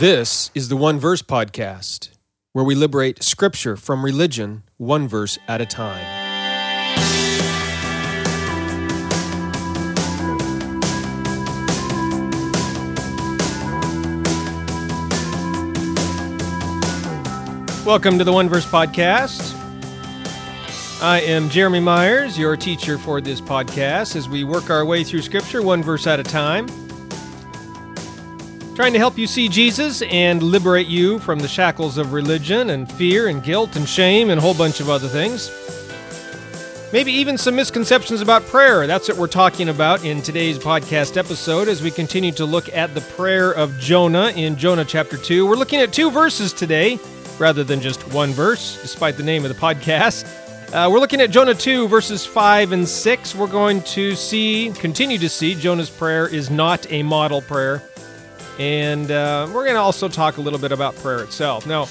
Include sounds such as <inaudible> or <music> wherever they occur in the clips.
This is the One Verse Podcast, where we liberate scripture from religion one verse at a time. Welcome to the One Verse Podcast. I am Jeremy Myers, your teacher for this podcast, as we work our way through Scripture one verse at a time trying to help you see Jesus and liberate you from the shackles of religion and fear and guilt and shame and a whole bunch of other things. Maybe even some misconceptions about prayer. That's what we're talking about in today's podcast episode as we continue to look at the prayer of Jonah in Jonah chapter 2. We're looking at two verses today rather than just one verse, despite the name of the podcast. Uh, we're looking at Jonah 2, verses 5 and 6. We're going to see, continue to see, Jonah's prayer is not a model prayer. And uh, we're going to also talk a little bit about prayer itself. Now,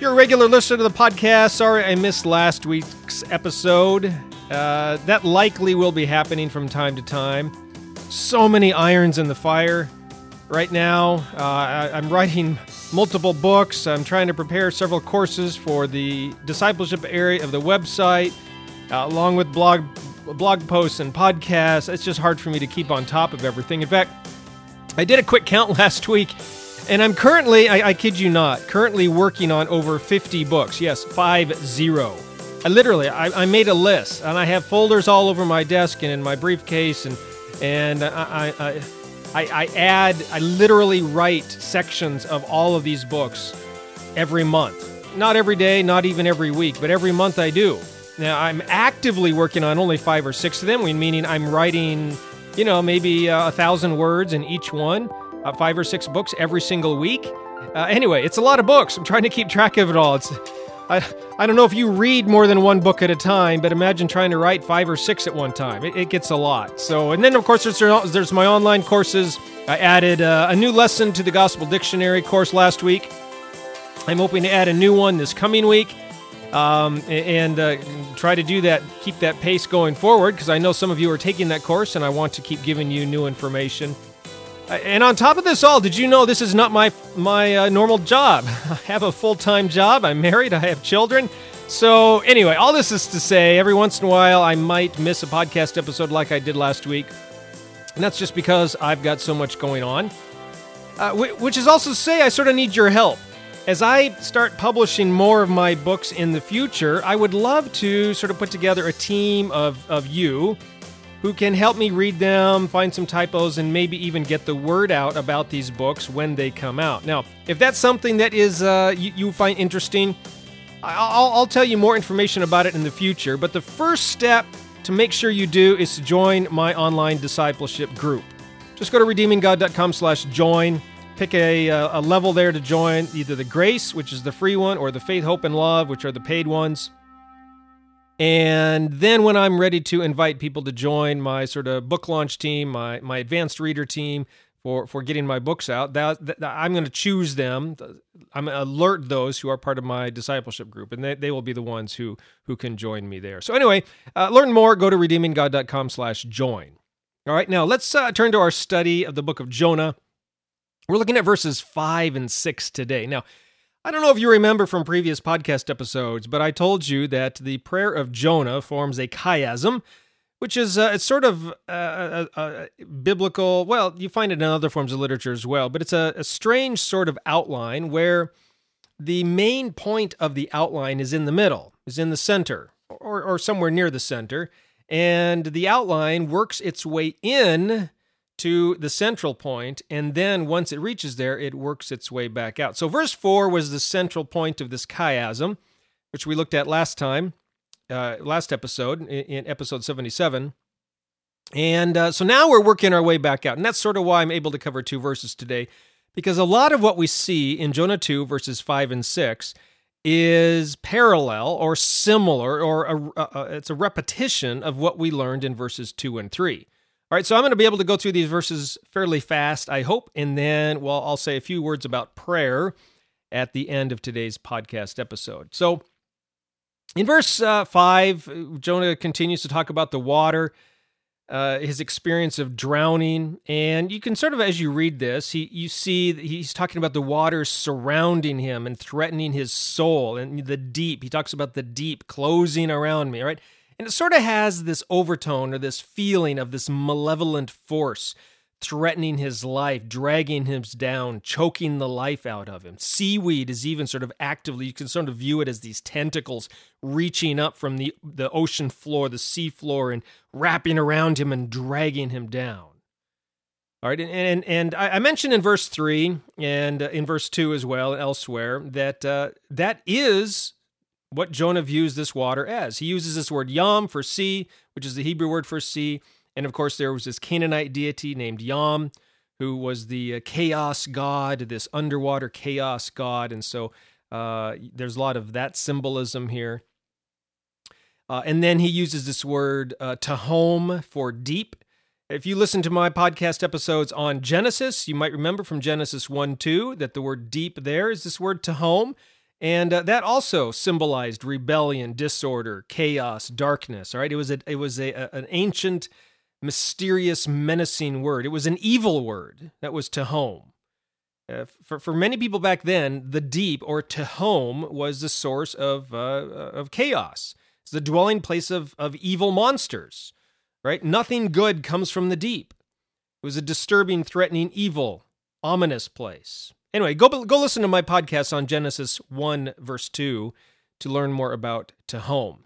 you're a regular listener to the podcast. Sorry I missed last week's episode. Uh, that likely will be happening from time to time. So many irons in the fire right now. Uh, I, I'm writing multiple books. I'm trying to prepare several courses for the discipleship area of the website, uh, along with blog blog posts and podcasts. It's just hard for me to keep on top of everything. In fact, I did a quick count <laughs> last week, and I'm currently, I, I kid you not, currently working on over 50 books. Yes, five zero. I literally, I, I made a list, and I have folders all over my desk and in my briefcase, and and I, I, I, I add, I literally write sections of all of these books every month. Not every day, not even every week, but every month I do. Now I'm actively working on only five or six of them, meaning I'm writing you know, maybe uh, a thousand words in each one, uh, five or six books every single week. Uh, anyway, it's a lot of books. I'm trying to keep track of it all. It's, I, I don't know if you read more than one book at a time, but imagine trying to write five or six at one time. It, it gets a lot. So, and then of course there's there's my online courses. I added uh, a new lesson to the Gospel Dictionary course last week. I'm hoping to add a new one this coming week um, and uh, try to do that, keep that pace going forward because I know some of you are taking that course and I want to keep giving you new information. And on top of this all, did you know this is not my my uh, normal job? <laughs> I have a full time job. I'm married. I have children. So anyway, all this is to say, every once in a while, I might miss a podcast episode like I did last week, and that's just because I've got so much going on. Uh, which is also to say, I sort of need your help. As I start publishing more of my books in the future, I would love to sort of put together a team of, of you who can help me read them, find some typos, and maybe even get the word out about these books when they come out. Now, if that's something that is uh, you, you, find interesting, I'll, I'll tell you more information about it in the future. But the first step to make sure you do is to join my online discipleship group. Just go to redeeminggod.com/join pick a, uh, a level there to join either the grace which is the free one or the faith hope and love which are the paid ones. And then when i'm ready to invite people to join my sort of book launch team my, my advanced reader team for, for getting my books out that, that i'm going to choose them. I'm going to alert those who are part of my discipleship group and they, they will be the ones who who can join me there. So anyway uh, learn more go to redeeminggod.com slash join. All right now let's uh, turn to our study of the book of jonah we're looking at verses 5 and 6 today. Now, I don't know if you remember from previous podcast episodes, but I told you that the prayer of Jonah forms a chiasm, which is uh, it's sort of uh, a, a, biblical. Well, you find it in other forms of literature as well, but it's a, a strange sort of outline where the main point of the outline is in the middle, is in the center, or, or somewhere near the center, and the outline works its way in to the central point, and then once it reaches there, it works its way back out. So, verse 4 was the central point of this chiasm, which we looked at last time, uh, last episode, in, episode 77. And uh, so now we're working our way back out. And that's sort of why I'm able to cover two verses today, because a lot of what we see in Jonah 2, verses 5 and 6, is parallel or similar, or a, it's a repetition of what we learned in verses 2 and 3. All right, so I'm going to be able to go through these verses fairly fast, I hope, and then well, I'll say a few words about prayer at the end of today's podcast episode. So, in verse uh, 5, Jonah continues to talk about the water. uh, his experience of drowning, and you can sort of, as you read this, he you see he's talking about the waters surrounding him and threatening his soul, and the deep. He talks about the deep closing around me, right? And it sort of has this overtone or this feeling of this malevolent force threatening his life, dragging him down, choking the life out of him. Seaweed is even sort of actively, you can sort of view it as these tentacles reaching up from the, the ocean floor, the sea floor, and wrapping around him and dragging him down. All right, and and, and I mentioned in verse three and uh, in verse two as well, elsewhere, that uh, that is what Jonah views this water as. He uses this word yam for sea, which is the Hebrew word for sea, and of course, there was this Canaanite deity named Yam, who was the uh, chaos god, this underwater chaos god. And so uh, there's a lot of that symbolism here. Uh, and then he uses this word uh, tehom for deep. If you listen to my podcast episodes on Genesis, you might remember from Genesis 1 2 that the word deep there is this word tehom. And uh, that also symbolized rebellion, disorder, chaos, darkness. All right, it was a, it was a, a an ancient mysterious, menacing word. It was an evil word that was tehom. Uh, for, for many people back then, the deep or tehom was the source of, uh, of chaos. It's the dwelling place of, of evil monsters, right? Nothing good comes from the deep. It was a disturbing, threatening, evil, ominous place. Anyway, go, go listen to my podcast on Genesis 1, verse 2 to learn more about tehom.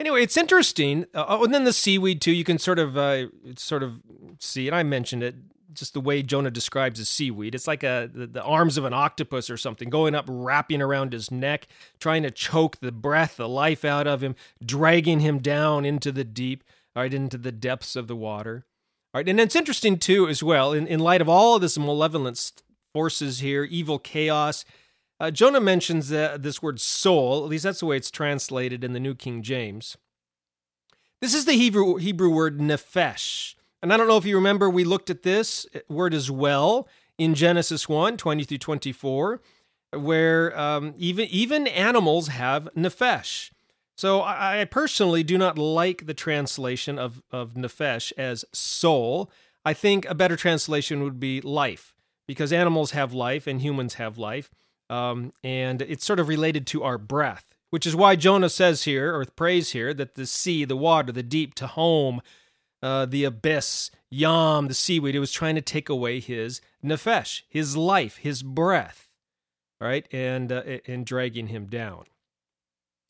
Anyway, it's interesting. Uh, oh, and then the seaweed too. You can sort of, uh, sort of see, and I mentioned it. Just the way Jonah describes the seaweed, it's like a the, the, arms of an octopus or something, going up, wrapping around his neck, trying to choke the breath, the life out of him, dragging him down into the deep, right into the depths of the water. All right, and it's interesting too, as well, in, in light of all of this malevolent forces here, evil chaos. Uh, Jonah mentions this word soul, at least that's the way it's translated in the New King James. This is the Hebrew, Hebrew word nephesh. And I don't know if you remember, we looked at this word as well in Genesis 1 20 through 24, where um, even, even animals have nephesh. So I, I personally do not like the translation of, of nephesh as soul. I think a better translation would be life, because animals have life and humans have life. Um, and it's sort of related to our breath, which is why Jonah says here, or prays here, that the sea, the water, the deep, tehom, uh, the abyss, yam, the seaweed, it was trying to take away his nefesh, his life, his breath, right, and uh, and dragging him down.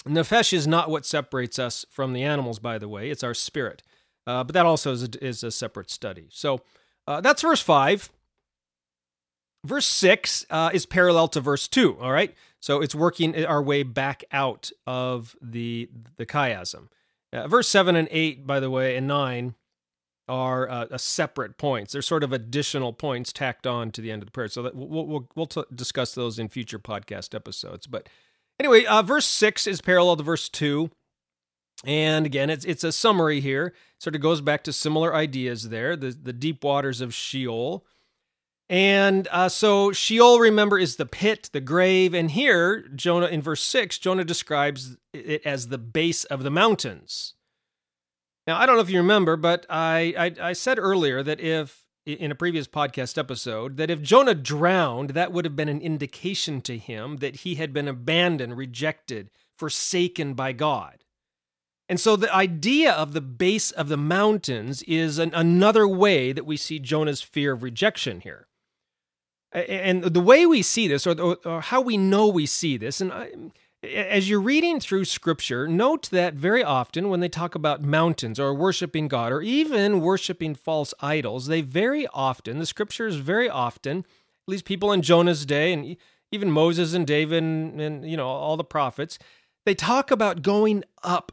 Nefesh is not what separates us from the animals, by the way; it's our spirit. Uh, but that also is a, is a separate study. So uh, that's verse five verse 6 uh, is parallel to verse 2 all right? So it's working our way back out of the the chiasm. Uh, verse 7 and 8 by the way and 9 are uh, separate points. They're sort of additional points tacked on to the end of the prayer. So that we'll we'll, we'll t- discuss those in future podcast episodes. But anyway uh, verse 6 is parallel to verse 2 and again, it's it's a summary here. Sort of goes back to similar ideas there. The the deep waters of Sheol, and uh, so Sheol, remember, is the pit, the grave. And here, Jonah, in verse 6, Jonah describes it as the base of the mountains. Now, I don't know if you remember, but I, I, I said earlier that if, in a previous podcast episode, that if Jonah drowned, that would have been an indication to him that he had been abandoned, rejected, forsaken by God. And so the idea of the base of the mountains is an, another way that we see Jonah's fear of rejection here and the way we see this, or, or how we know we see this, and uh, I, as you're reading through scripture, note that very often when they talk about mountains or worshiping God or even worshiping false idols, they very often, the scriptures very often, at least people in Jonah's day and even Moses and David and, and you know all the prophets, they talk about going up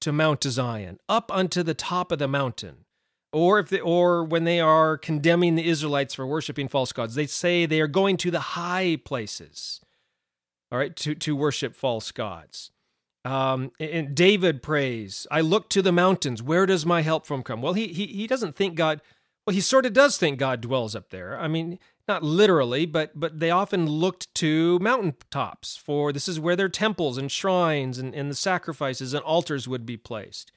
to Mount Zion, up unto the top of the mountain or if they, or when they are condemning the Israelites for worshiping false gods, they say they are going to the high places, all right, to to worship false gods. Um, and David prays, "I look to the mountains. Where does my help from come?" Well, he he he doesn't think God. Well, he sort of does think God dwells up there. I mean, not literally, but but they often looked to mountaintops for this is where their temples and shrines and, and the sacrifices and altars would be placed.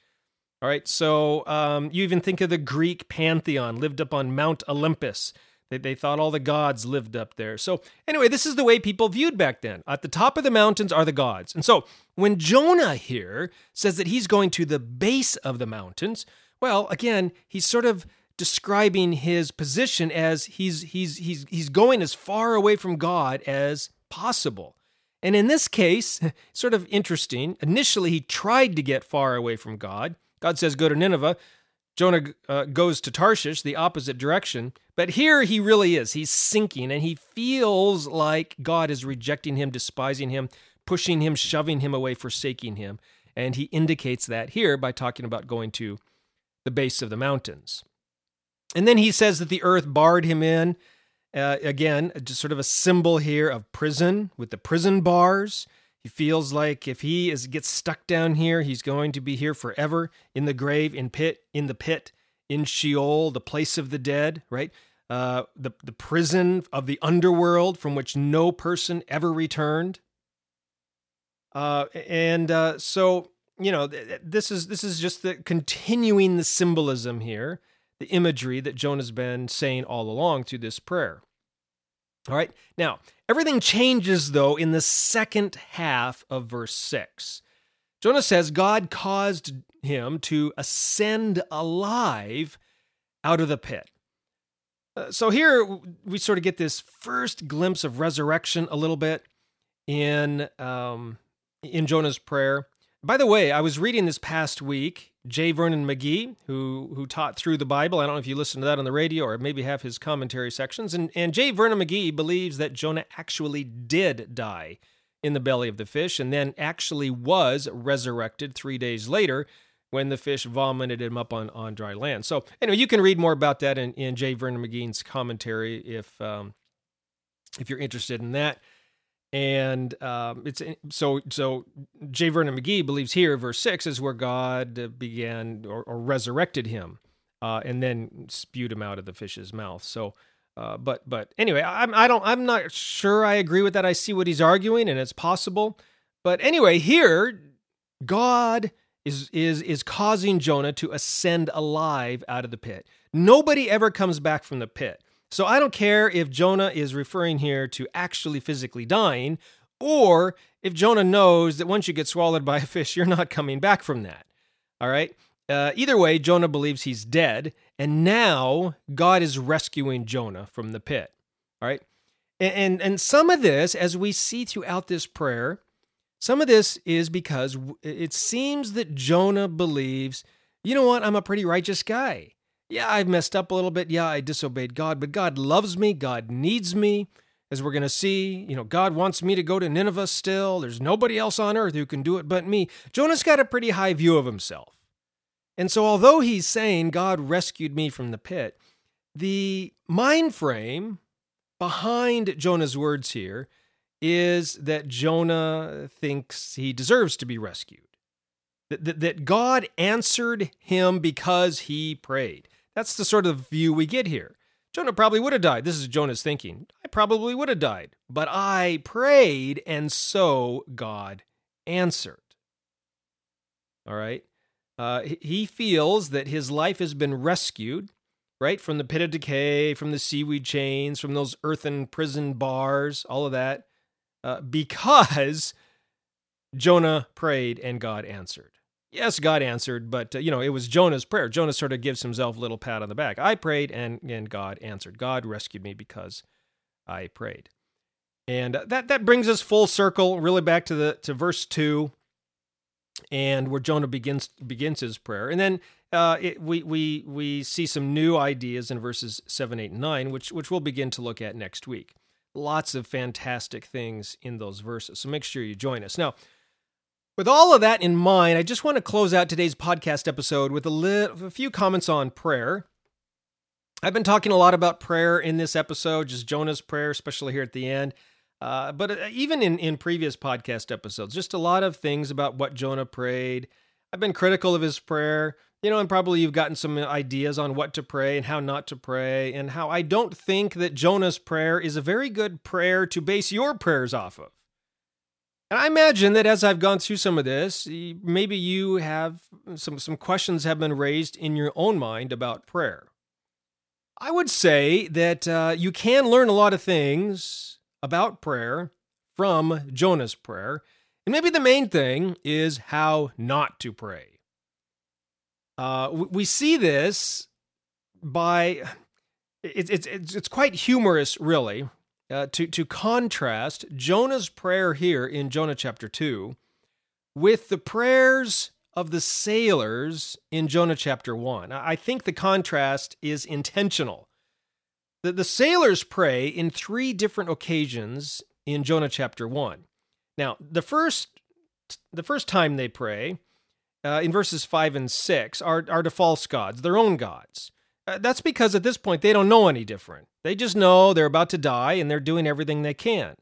All right, so um, you even think of the Greek pantheon lived up on Mount Olympus. They, they thought all the gods lived up there. So, anyway, this is the way people viewed back then. At the top of the mountains are the gods. And so, when Jonah here says that he's going to the base of the mountains, well, again, he's sort of describing his position as he's he's he's he's going as far away from God as possible. And in this case, <laughs> sort of interesting, initially he tried to get far away from God. God says, Go to Nineveh. Jonah uh, goes to Tarshish, the opposite direction. But here he really is. He's sinking and he feels like God is rejecting him, despising him, pushing him, shoving him away, forsaking him. And he indicates that here by talking about going to the base of the mountains. And then he says that the earth barred him in. Uh, again, just sort of a symbol here of prison with the prison bars. He feels like if he is gets stuck down here, he's going to be here forever in the grave, in pit, in the pit, in Sheol, the place of the dead, right? Uh, the the prison of the underworld from which no person ever returned. Uh, and uh, so you know this is this is just the continuing the symbolism here, the imagery that Jonah's been saying all along through this prayer. All right. Now, everything changes, though, in the second half of verse 6. Jonah says God caused him to ascend alive out of the pit. Uh, so here we sort of get this first glimpse of resurrection a little bit in um, in Jonah's prayer. By the way, I was reading this past week J. Vernon McGee, who who taught through the Bible. I don't know if you listened to that on the radio or maybe have his commentary sections. And and J. Vernon McGee believes that Jonah actually did die in the belly of the fish and then actually was resurrected three days later when the fish vomited him up on, on dry land. So anyway, you can read more about that in, in J. Vernon McGee's commentary if um, if you're interested in that and um, it's so so J. Vernon McGee believes here, verse six is where God began or, or resurrected him, uh, and then spewed him out of the fish's mouth. So, uh, but but anyway, I'm I don't I'm not sure I agree with that. I see what he's arguing, and it's possible. But anyway, here God is is is causing Jonah to ascend alive out of the pit. Nobody ever comes back from the pit. So I don't care if Jonah is referring here to actually physically dying, or if Jonah knows that once you get swallowed by a fish, you're not coming back from that. All right? Uh, either way, Jonah believes he's dead, and now God is rescuing Jonah from the pit. All right? And, and, and some of this, as we see throughout this prayer, some of this is because it seems that Jonah believes, you know what, I'm a pretty righteous guy yeah, I've messed up a little bit. Yeah, I disobeyed God, but God loves me. God needs me. As we're going to see, you know, God wants me to go to Nineveh still. There's nobody else on earth who can do it but me. Jonah's got a pretty high view of himself. And so, although he's saying God rescued me from the pit, the mind frame behind Jonah's words here is that Jonah thinks he deserves to be rescued. That, that, that God answered him because he prayed. That's the sort of view we get here. Jonah probably would have died. This is Jonah's thinking. I probably would have died, but I prayed, and so God answered. All right. Uh, he feels that his life has been rescued, right, from the pit of decay, from the seaweed chains, from those earthen prison bars, all of that, uh, because Jonah prayed and God answered. Yes, God answered, but uh, you know, it was Jonah's prayer. Jonah sort of gives himself a little pat on the back. I prayed and and God answered. God rescued me because I prayed. And that that brings us full circle really back to the to verse 2 and where Jonah begins begins his prayer. And then uh, it, we we we see some new ideas in verses 7, 8, and 9 which which we'll begin to look at next week. Lots of fantastic things in those verses. So make sure you join us. Now, with all of that in mind, I just want to close out today's podcast episode with a, li- a few comments on prayer. I've been talking a lot about prayer in this episode, just Jonah's prayer, especially here at the end. Uh, but uh, even in, in previous podcast episodes, just a lot of things about what Jonah prayed. I've been critical of his prayer, you know, and probably you've gotten some ideas on what to pray and how not to pray, and how I don't think that Jonah's prayer is a very good prayer to base your prayers off of. And I imagine that as I've gone through some of this, maybe you have some, some questions have been raised in your own mind about prayer. I would say that uh, you can learn a lot of things about prayer from Jonah's prayer. And maybe the main thing is how not to pray. Uh, we see this by, it's, it's, it's quite humorous, really, uh, to, to contrast Jonah's prayer here in Jonah chapter 2 with the prayers of the sailors in Jonah chapter 1. I think the contrast is intentional. The, the sailors pray in three different occasions in Jonah chapter 1. Now, the first the first time they pray, uh, in verses 5 and 6, are, are to false gods, their own gods. Uh, that's because at this point they don't know any different. They just know they're about to die and they're doing everything they can.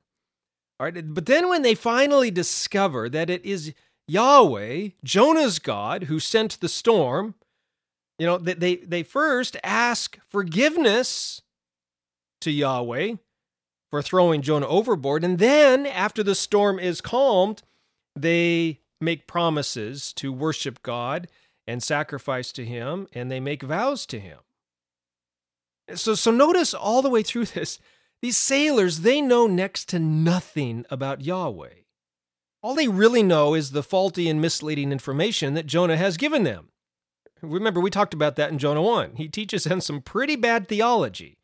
All right, but then when they finally discover that it is Yahweh, Jonah's God, who sent the storm, you know, they, they, they first ask forgiveness to Yahweh for throwing Jonah overboard. And then, after the storm is calmed, they make promises to worship God and sacrifice to Him, and they make vows to Him. So, so notice all the way through <laughs> this, these sailors, they know next to nothing about Yahweh. All they really know is the faulty and misleading information that Jonah has given them. Remember, we talked about that in Jonah 1. He teaches them some pretty bad theology.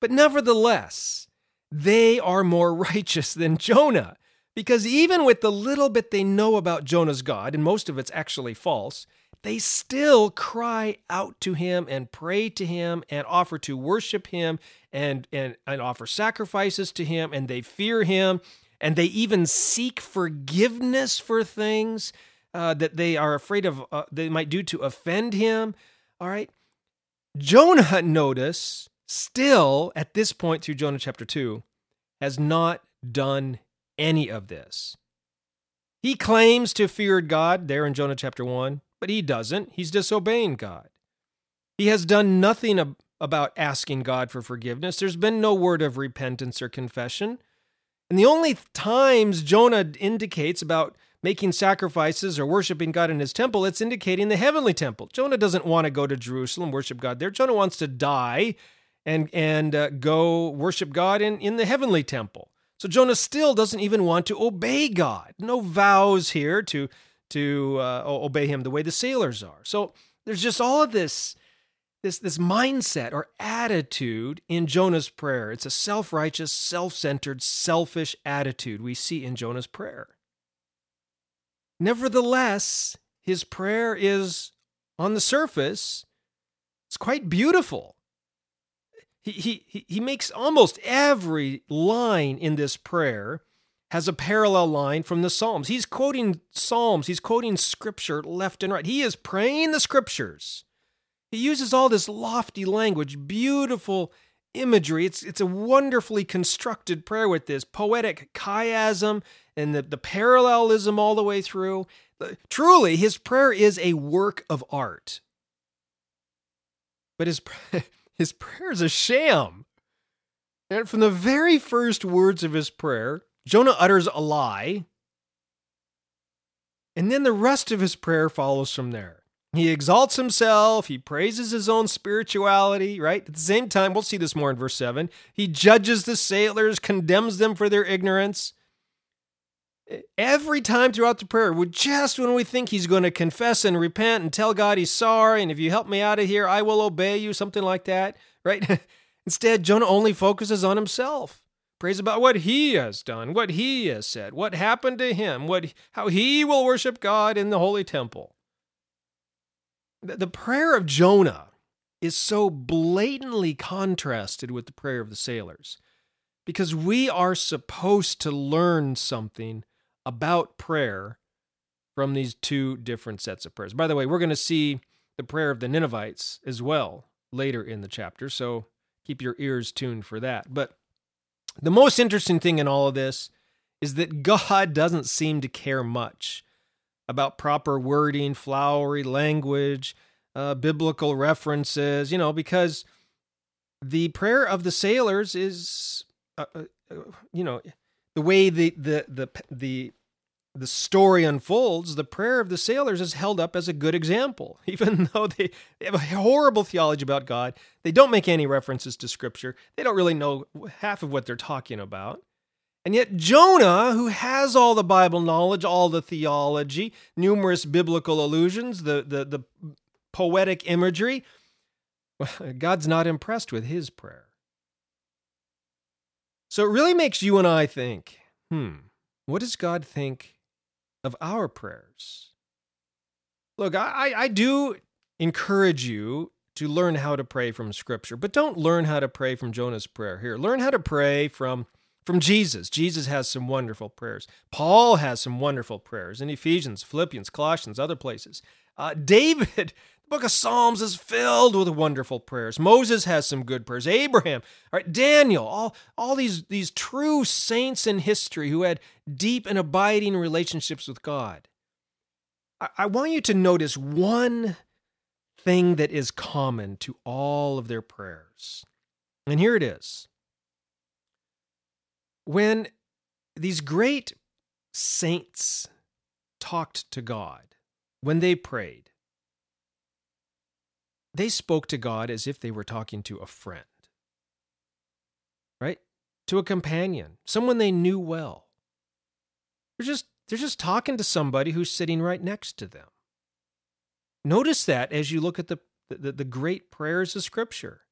But nevertheless, they are more <laughs> righteous than Jonah. Because even with the little bit they know about Jonah's God, and most of it's actually false, they still cry out to him and pray to him and offer to worship him and, and, and offer sacrifices to him and they fear him and they even seek forgiveness for things uh, that they are afraid of uh, they might do to offend him. All right. Jonah, <laughs> notice, still at this point through Jonah chapter 2, has not done any of this. He claims to fear God there in Jonah chapter 1, but he doesn't. He's disobeying God. He has done nothing ab- about asking God for forgiveness. There's been no word of repentance or confession. And the only times Jonah indicates about making sacrifices or worshiping God in his temple, it's indicating the heavenly temple. Jonah doesn't want to go to Jerusalem, worship God there. Jonah wants to die and and uh, go worship God in, in the heavenly temple. So Jonah still doesn't even want to obey God. No vows here to to uh, obey him the way the sailors are. So there's just all of this this this mindset or attitude in Jonah's prayer. It's a self-righteous, self-centered, selfish attitude we see in Jonah's prayer. Nevertheless, his prayer is on the surface it's quite beautiful. He, he, he makes almost every line in this prayer has a parallel line from the Psalms. He's quoting Psalms, he's quoting scripture left and right. He is praying the scriptures. He uses all this lofty language, beautiful imagery. It's, it's a wonderfully constructed prayer with this poetic chiasm and the, the parallelism all the way through. Uh, truly, his prayer is a work of art. But his <laughs> his prayer is a sham. And from the very first words of his prayer, Jonah utters a lie. And then the rest of his prayer follows from there. He exalts himself, he praises his own spirituality, right? At the same time, we'll see this more in verse 7. He judges the sailors, condemns them for their ignorance. Every time throughout the prayer, just when we think he's going to confess and repent and tell God he's sorry, and if you help me out of here, I will obey you, something like that, right? <laughs> Instead, Jonah only focuses on himself prays about what he has done, what he has said, what happened to him, what how he will worship God in the holy temple. The prayer of Jonah is so blatantly contrasted with the prayer of the sailors because we are supposed to learn something about prayer from these two different sets of prayers. By the way, we're going to see the prayer of the Ninevites as well later in the chapter, so keep your ears tuned for that. But the most interesting thing in all of this is that God doesn't seem to care much about proper wording, flowery language, uh, biblical references, you know, because the prayer of the sailors is, uh, uh, uh, you know, the way the, the, the, the the story unfolds, the prayer of the sailors is held up as a good example. <laughs> Even though they, they have a horrible theology about God, they don't make any references to Scripture, they don't really know half of what they're talking about. And yet, Jonah, who has all the Bible knowledge, all the theology, numerous biblical allusions, the, the, the poetic imagery, <laughs> God's not impressed with his prayer. So it really makes you and I think hmm, what does God think of our prayers? Look, I, I do encourage you to learn how to pray from Scripture, but don't learn how to pray from Jonah's prayer here. Learn how to pray from from Jesus. Jesus has some wonderful prayers. Paul has some wonderful prayers in Ephesians, Philippians, Colossians, other places. Uh, <laughs> David book of Psalms is filled with wonderful prayers. Moses has some good prayers. Abraham, right, Daniel, all, all these, these true saints in history who had deep and abiding relationships with God. I, I want you to notice one thing that is common to all of their prayers. And here it is. When these great saints talked to God, when they prayed, they spoke to God as if they were talking to a friend, right? To a companion, someone they knew well. They're just, they're just talking to somebody who's sitting right next to them. Notice that as you look at the, the, the great prayers of Scripture.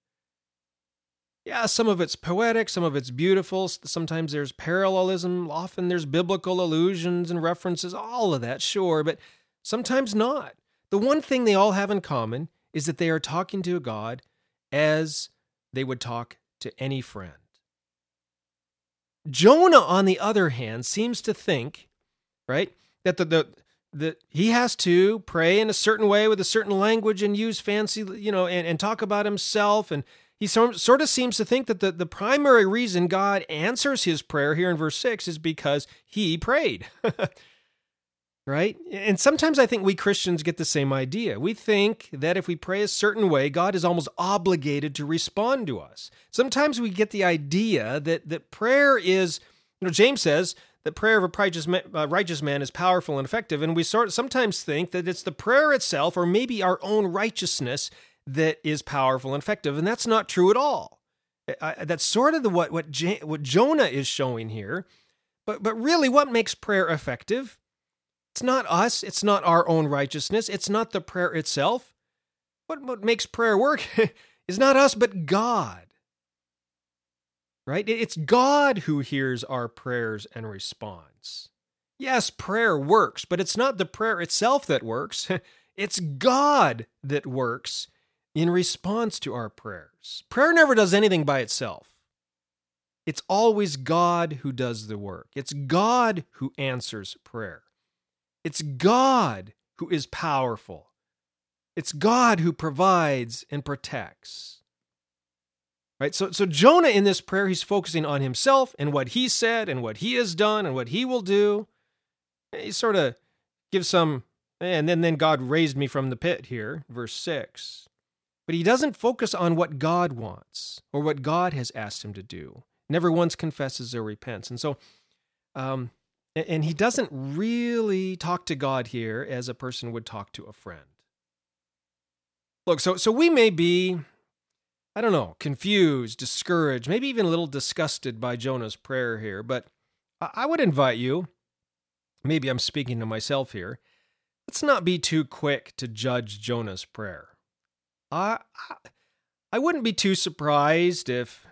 Yeah, some of it's poetic, some of it's beautiful. Sometimes there's parallelism, often there's biblical allusions and references, all of that, sure, but sometimes not. The one thing they all have in common is that they are talking to God as they would talk to any friend. Jonah, on the other hand, seems to think, right, that the, the that he has to pray in a certain way with a certain language and use fancy, you know, and, and talk about himself. And he sort of seems to think that the, the primary reason God answers his prayer here in verse 6 is because he prayed. <laughs> right? And sometimes I think we Christians get the same idea. We think that if we pray a certain way, God is almost obligated to respond to us. Sometimes we get the idea that that prayer is, you know, James says that prayer of a righteous man, uh, righteous man is powerful and effective, and we sort of sometimes think that it's the prayer itself or maybe our own righteousness that is powerful and effective, and that's not true at all. I, that's sort of the what what, J, what Jonah is showing here. But but really, what makes prayer effective? It's not us, it's not our own righteousness, it's not the prayer itself. What, what makes prayer work <laughs> is not us, but God. Right? It's God who hears our prayers and responds. Yes, prayer works, but it's not the prayer itself that works. <laughs> It's God that works in response to our prayers. Prayer never does anything by itself. It's always God who does the work. It's God who answers prayer. It's God who is powerful. It's God who provides and protects. Right? So, so Jonah in this prayer, he's focusing on himself and what he said and what he has done and what he will do. He sort of gives some, and then, then God raised me from the pit here, verse 6. But he doesn't focus on what God wants or what God has asked him to do. Never once confesses or repents. And so um, and he doesn't really talk to God here as a person would talk to a friend. Look, so so we may be I don't know, confused, discouraged, maybe even a little disgusted by Jonah's prayer here, but I would invite you, maybe I'm speaking to myself here, let's not be too quick to judge Jonah's prayer. I, I wouldn't be too surprised if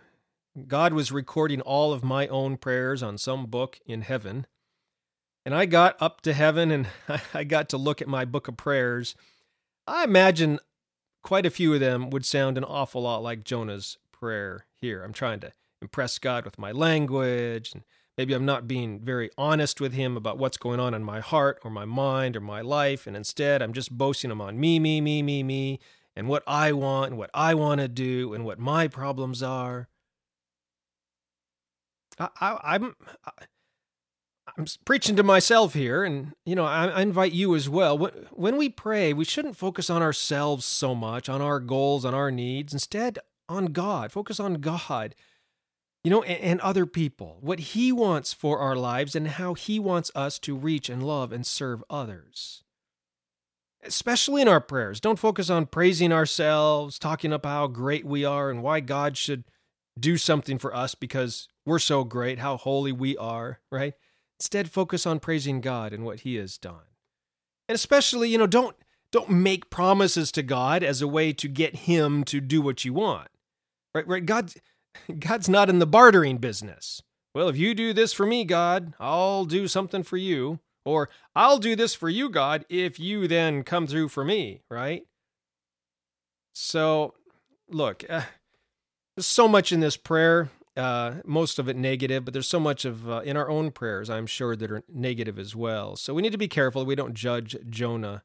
God was recording all of my own prayers on some book in heaven and I got up to heaven and <laughs> I got to look at my book of prayers. I imagine quite a few of them would sound an awful lot like Jonah's prayer here. I'm trying to impress God with my language, and maybe I'm not being very honest with Him about what's going on in my heart or my mind or my life, and instead I'm just boasting Him on me, me, me, me, me, and what I want and what I want to do and what my problems are. I, I, I'm. I, I'm preaching to myself here, and you know, I, I, invite you as well. When we pray, we shouldn't focus on ourselves so much, on our goals, on our needs. Instead, on God. Focus on God. you know, and, and other people, what He wants for our lives and how He wants us to reach and love and serve others. Especially in our prayers. Don't focus on praising ourselves, talking up how great we are and why God should do something for us because we're so great, how holy we are, right? Instead, focus on praising God and what He has done. And especially, you know, don't don't make promises to God as a way to get Him to do what you want. Right? Right? God God's not in the bartering business. Well, if you do this for me, God, I'll do something for you. Or I'll do this for you, God, if you then come through for me, right? So, look, uh, there's so much in this prayer, uh, most of it negative, but there's so much of uh, in our own prayers, I'm sure, that are negative as well. So we need to be careful we don't judge Jonah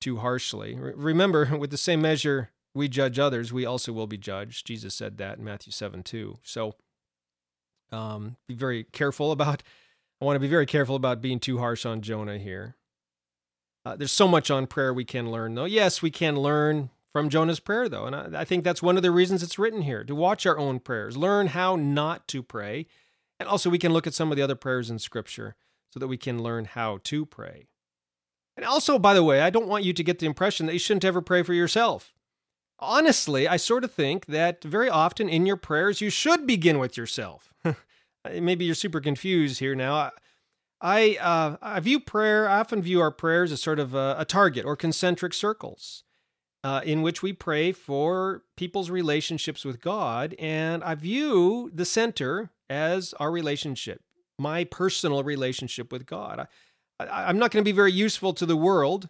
too harshly. remember, <laughs> with the same measure we judge others, we also will be judged. Jesus said that in Matthew 7 2. So um, be very careful about, <laughs> I want to be very careful about being too harsh on Jonah here. Uh, there's so much on prayer we can learn, though. Yes, we can learn from Jonah's prayer, though. And I, I think that's one of the reasons it's written here to watch our own prayers, learn how not to pray. And also, we can look at some of the other prayers in Scripture so that we can learn how to pray. And also, by the way, I don't want you to get the impression that you shouldn't ever pray for yourself honestly, I sort of think that very often in your prayers, you should begin with yourself. <laughs> Maybe you're super confused here now. I, uh, I view prayer, I often view our prayers as sort of a, a target or concentric circles uh, in which we pray for people's relationships with God. And I view the center as our relationship, my personal relationship with God. I, I, I'm not going to be very useful to the world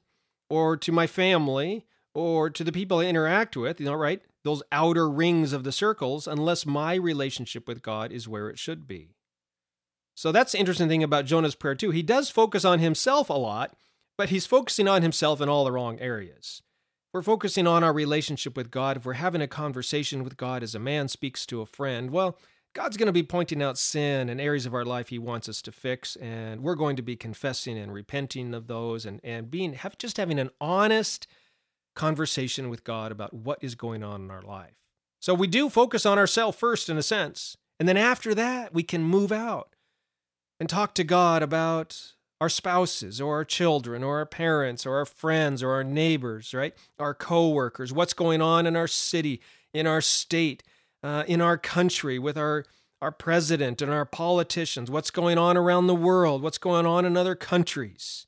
or to my family or to the people I interact with, you know, right? Those outer rings of the circles, unless my relationship with God is where it should be. So that's the interesting thing about Jonah's prayer, too. He does focus on himself a lot, but he's focusing on himself in all the wrong areas. We're focusing on our relationship with God. If we're having a conversation with God as a man speaks to a friend, well, God's going to be pointing out sin and areas of our life He wants us to fix, and we're going to be confessing and repenting of those, and and being have just having an honest conversation with God about what is going on in our life. So we do focus on ourselves first, in a sense. And then after that, we can move out and talk to God about our spouses or our children or our parents or our friends or our neighbors, right? Our coworkers, what's going on in our city, in our state, uh, in our country, with our our president and our politicians, what's going on around the world, what's going on in other countries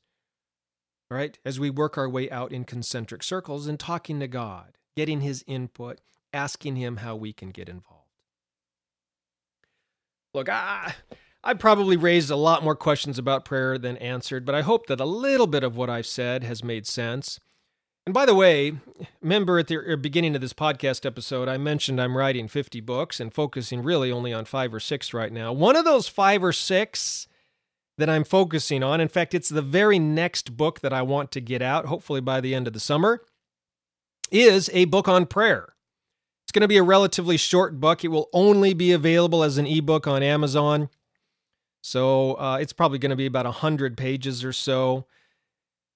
right? As we work our way out in concentric circles and talking to God, getting His input, asking Him how we can get involved. Look, I, I probably raised a lot more questions about prayer than answered, but I hope that a little bit of what I've said has made sense. And by the way, remember at the er, beginning of this podcast episode, I mentioned I'm writing 50 books and focusing really only on five or six right now. One of those five or six that I'm focusing on. In fact, it's the very next book that I want to get out, hopefully by the end of the summer, is a book on prayer. It's going to be a relatively short book. It will only be available as an ebook on Amazon. So uh, it's probably going to be about 100 pages or so.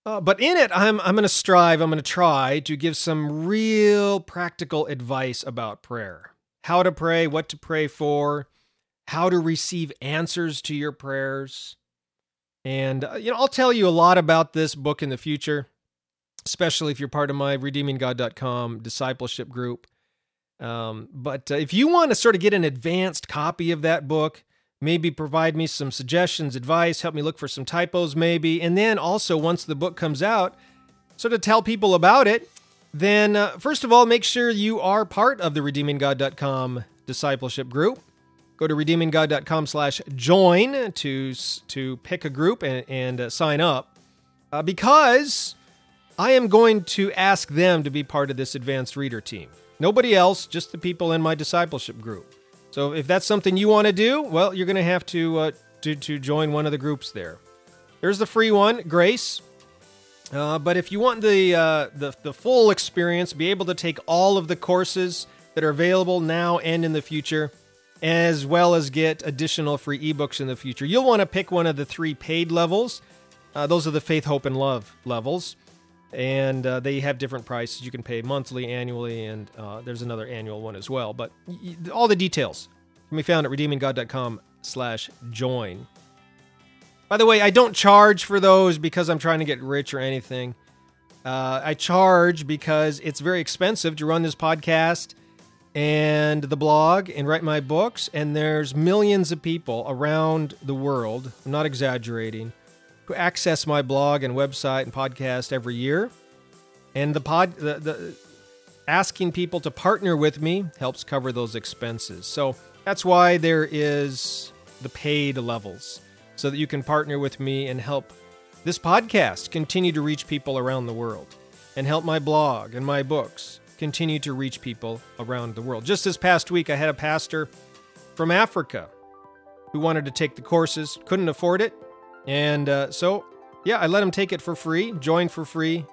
Uh, but in it, I'm, I'm going to strive, I'm going to try to give some real practical advice about prayer how to pray, what to pray for, how to receive answers to your prayers, and, uh, you know, I'll tell you a lot about this book in the future, especially if you're part of my redeeminggod.com discipleship group. Um, but uh, if you want to sort of get an advanced copy of that book, maybe provide me some suggestions, advice, help me look for some typos, maybe. And then also, once the book comes out, sort of tell people about it. Then, uh, first of all, make sure you are part of the redeeminggod.com discipleship group go to redeeminggod.com slash join to to pick a group and, and uh, sign up uh, because i am going to ask them to be part of this advanced reader team nobody else just the people in my discipleship group so if that's something you want to do well you're going to have to, uh, to to join one of the groups there there's the free one grace uh, but if you want the, uh, the the full experience be able to take all of the courses that are available now and in the future as well as get additional free ebooks in the future. You'll want to pick one of the three paid levels. Uh, those are the faith, hope, and love levels. And uh, they have different prices. You can pay monthly, annually, and uh, there's another annual one as well. But y- all the details can be found at redeeminggod.com slash join. By the way, I don't charge for those because I'm trying to get rich or anything. Uh, I charge because it's very expensive to run this podcast and the blog and write my books. And there's millions of people around the world, I'm not exaggerating, who access my blog and website and podcast every year. And the pod, the, the asking people to partner with me helps cover those expenses. So that's why there is the paid levels so that you can partner with me and help this podcast continue to reach people around the world and help my blog and my books continue to reach people around the world. Just this past week, I had a pastor from Africa who wanted to take the courses, couldn't afford it. And uh, so, yeah, I let him take it for free, join for free,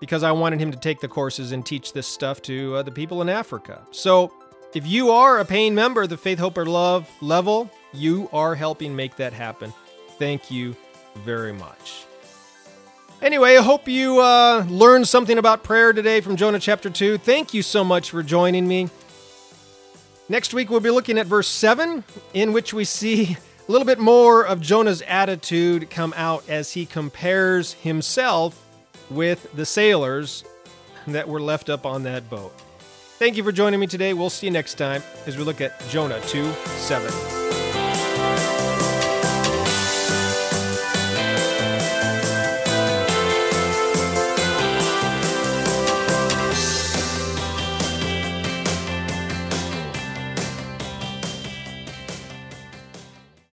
because I wanted him to take the courses and teach this stuff to uh, the people in Africa. So, if you are a paying member of the Faith, Hope, or Love level, you are helping make that happen. Thank you very much. Anyway, I hope you uh, learned something about prayer today from Jonah chapter 2. Thank you so much for joining me. Next week, we'll be looking at verse 7, in which we see a little bit more of Jonah's attitude come out as he compares himself with the sailors that were left up on that boat. Thank you for joining me today. We'll see you next time as we look at Jonah 2 7.